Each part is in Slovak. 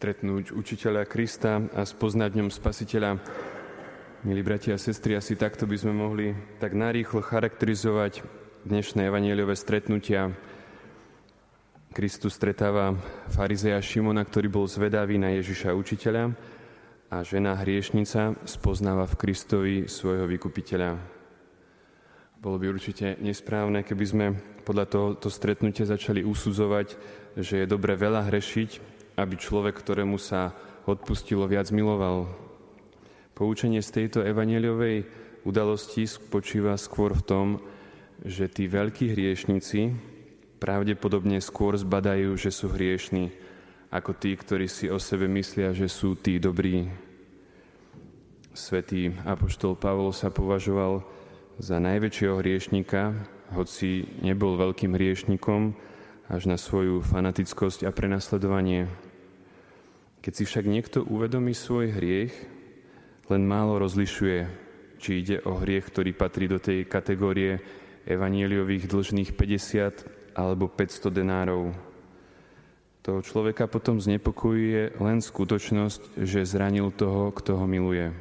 stretnúť učiteľa Krista a spoznať ňom spasiteľa. Milí bratia a sestry, asi takto by sme mohli tak narýchlo charakterizovať dnešné evanieliové stretnutia. Kristus stretáva farizeja Šimona, ktorý bol zvedavý na Ježiša učiteľa a žena hriešnica spoznáva v Kristovi svojho vykupiteľa. Bolo by určite nesprávne, keby sme podľa tohoto stretnutia začali usudzovať, že je dobre veľa hrešiť, aby človek, ktorému sa odpustilo, viac miloval. Poučenie z tejto evaneliovej udalosti spočíva skôr v tom, že tí veľkí hriešnici pravdepodobne skôr zbadajú, že sú hriešní, ako tí, ktorí si o sebe myslia, že sú tí dobrí. Svetý apoštol Pavol sa považoval za najväčšieho hriešnika, hoci nebol veľkým hriešnikom, až na svoju fanatickosť a prenasledovanie. Keď si však niekto uvedomí svoj hriech, len málo rozlišuje, či ide o hriech, ktorý patrí do tej kategórie evanieliových dlžných 50 alebo 500 denárov. Toho človeka potom znepokojuje len skutočnosť, že zranil toho, kto ho miluje.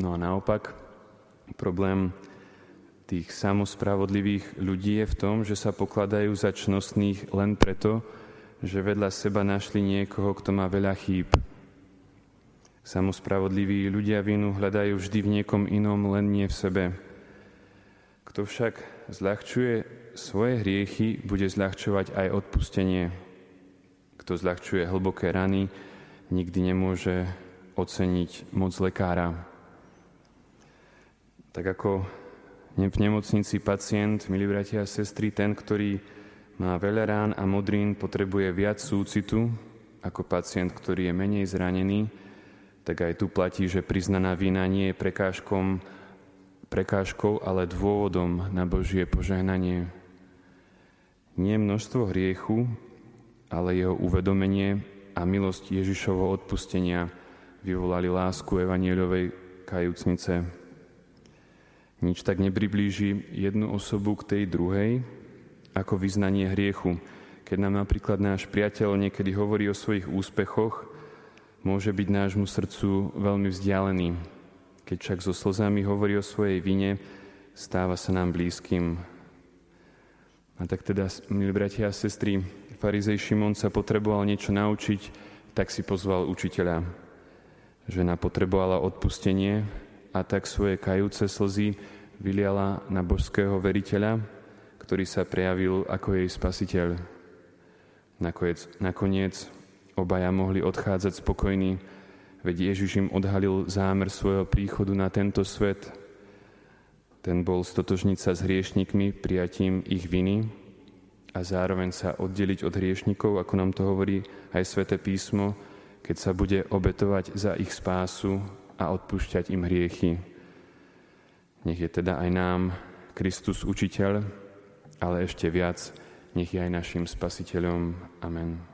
No a naopak, problém tých samospravodlivých ľudí je v tom, že sa pokladajú za čnostných len preto, že vedľa seba našli niekoho, kto má veľa chýb, Samospravodliví ľudia vinu hľadajú vždy v niekom inom, len nie v sebe. Kto však zľahčuje svoje hriechy, bude zľahčovať aj odpustenie. Kto zľahčuje hlboké rany, nikdy nemôže oceniť moc lekára. Tak ako v nemocnici pacient, milí bratia a sestry, ten, ktorý má veľa rán a modrín, potrebuje viac súcitu ako pacient, ktorý je menej zranený, tak aj tu platí, že priznaná vina nie je prekážkom, prekážkou, ale dôvodom na Božie požehnanie. Nie množstvo hriechu, ale jeho uvedomenie a milosť Ježišovo odpustenia vyvolali lásku evanieľovej kajúcnice. Nič tak nepriblíži jednu osobu k tej druhej, ako vyznanie hriechu. Keď nám napríklad náš priateľ niekedy hovorí o svojich úspechoch, môže byť nášmu srdcu veľmi vzdialený. Keď však so slzami hovorí o svojej vine, stáva sa nám blízkym. A tak teda, milí bratia a sestry, farizej Šimon sa potreboval niečo naučiť, tak si pozval učiteľa. Žena potrebovala odpustenie a tak svoje kajúce slzy vyliala na božského veriteľa, ktorý sa prejavil ako jej spasiteľ. Nakoniec, nakoniec Obaja mohli odchádzať spokojní, veď Ježiš im odhalil zámer svojho príchodu na tento svet. Ten bol stotožniť sa s hriešnikmi prijatím ich viny a zároveň sa oddeliť od hriešnikov, ako nám to hovorí aj sväté písmo, keď sa bude obetovať za ich spásu a odpúšťať im hriechy. Nech je teda aj nám Kristus učiteľ, ale ešte viac, nech je aj našim spasiteľom. Amen.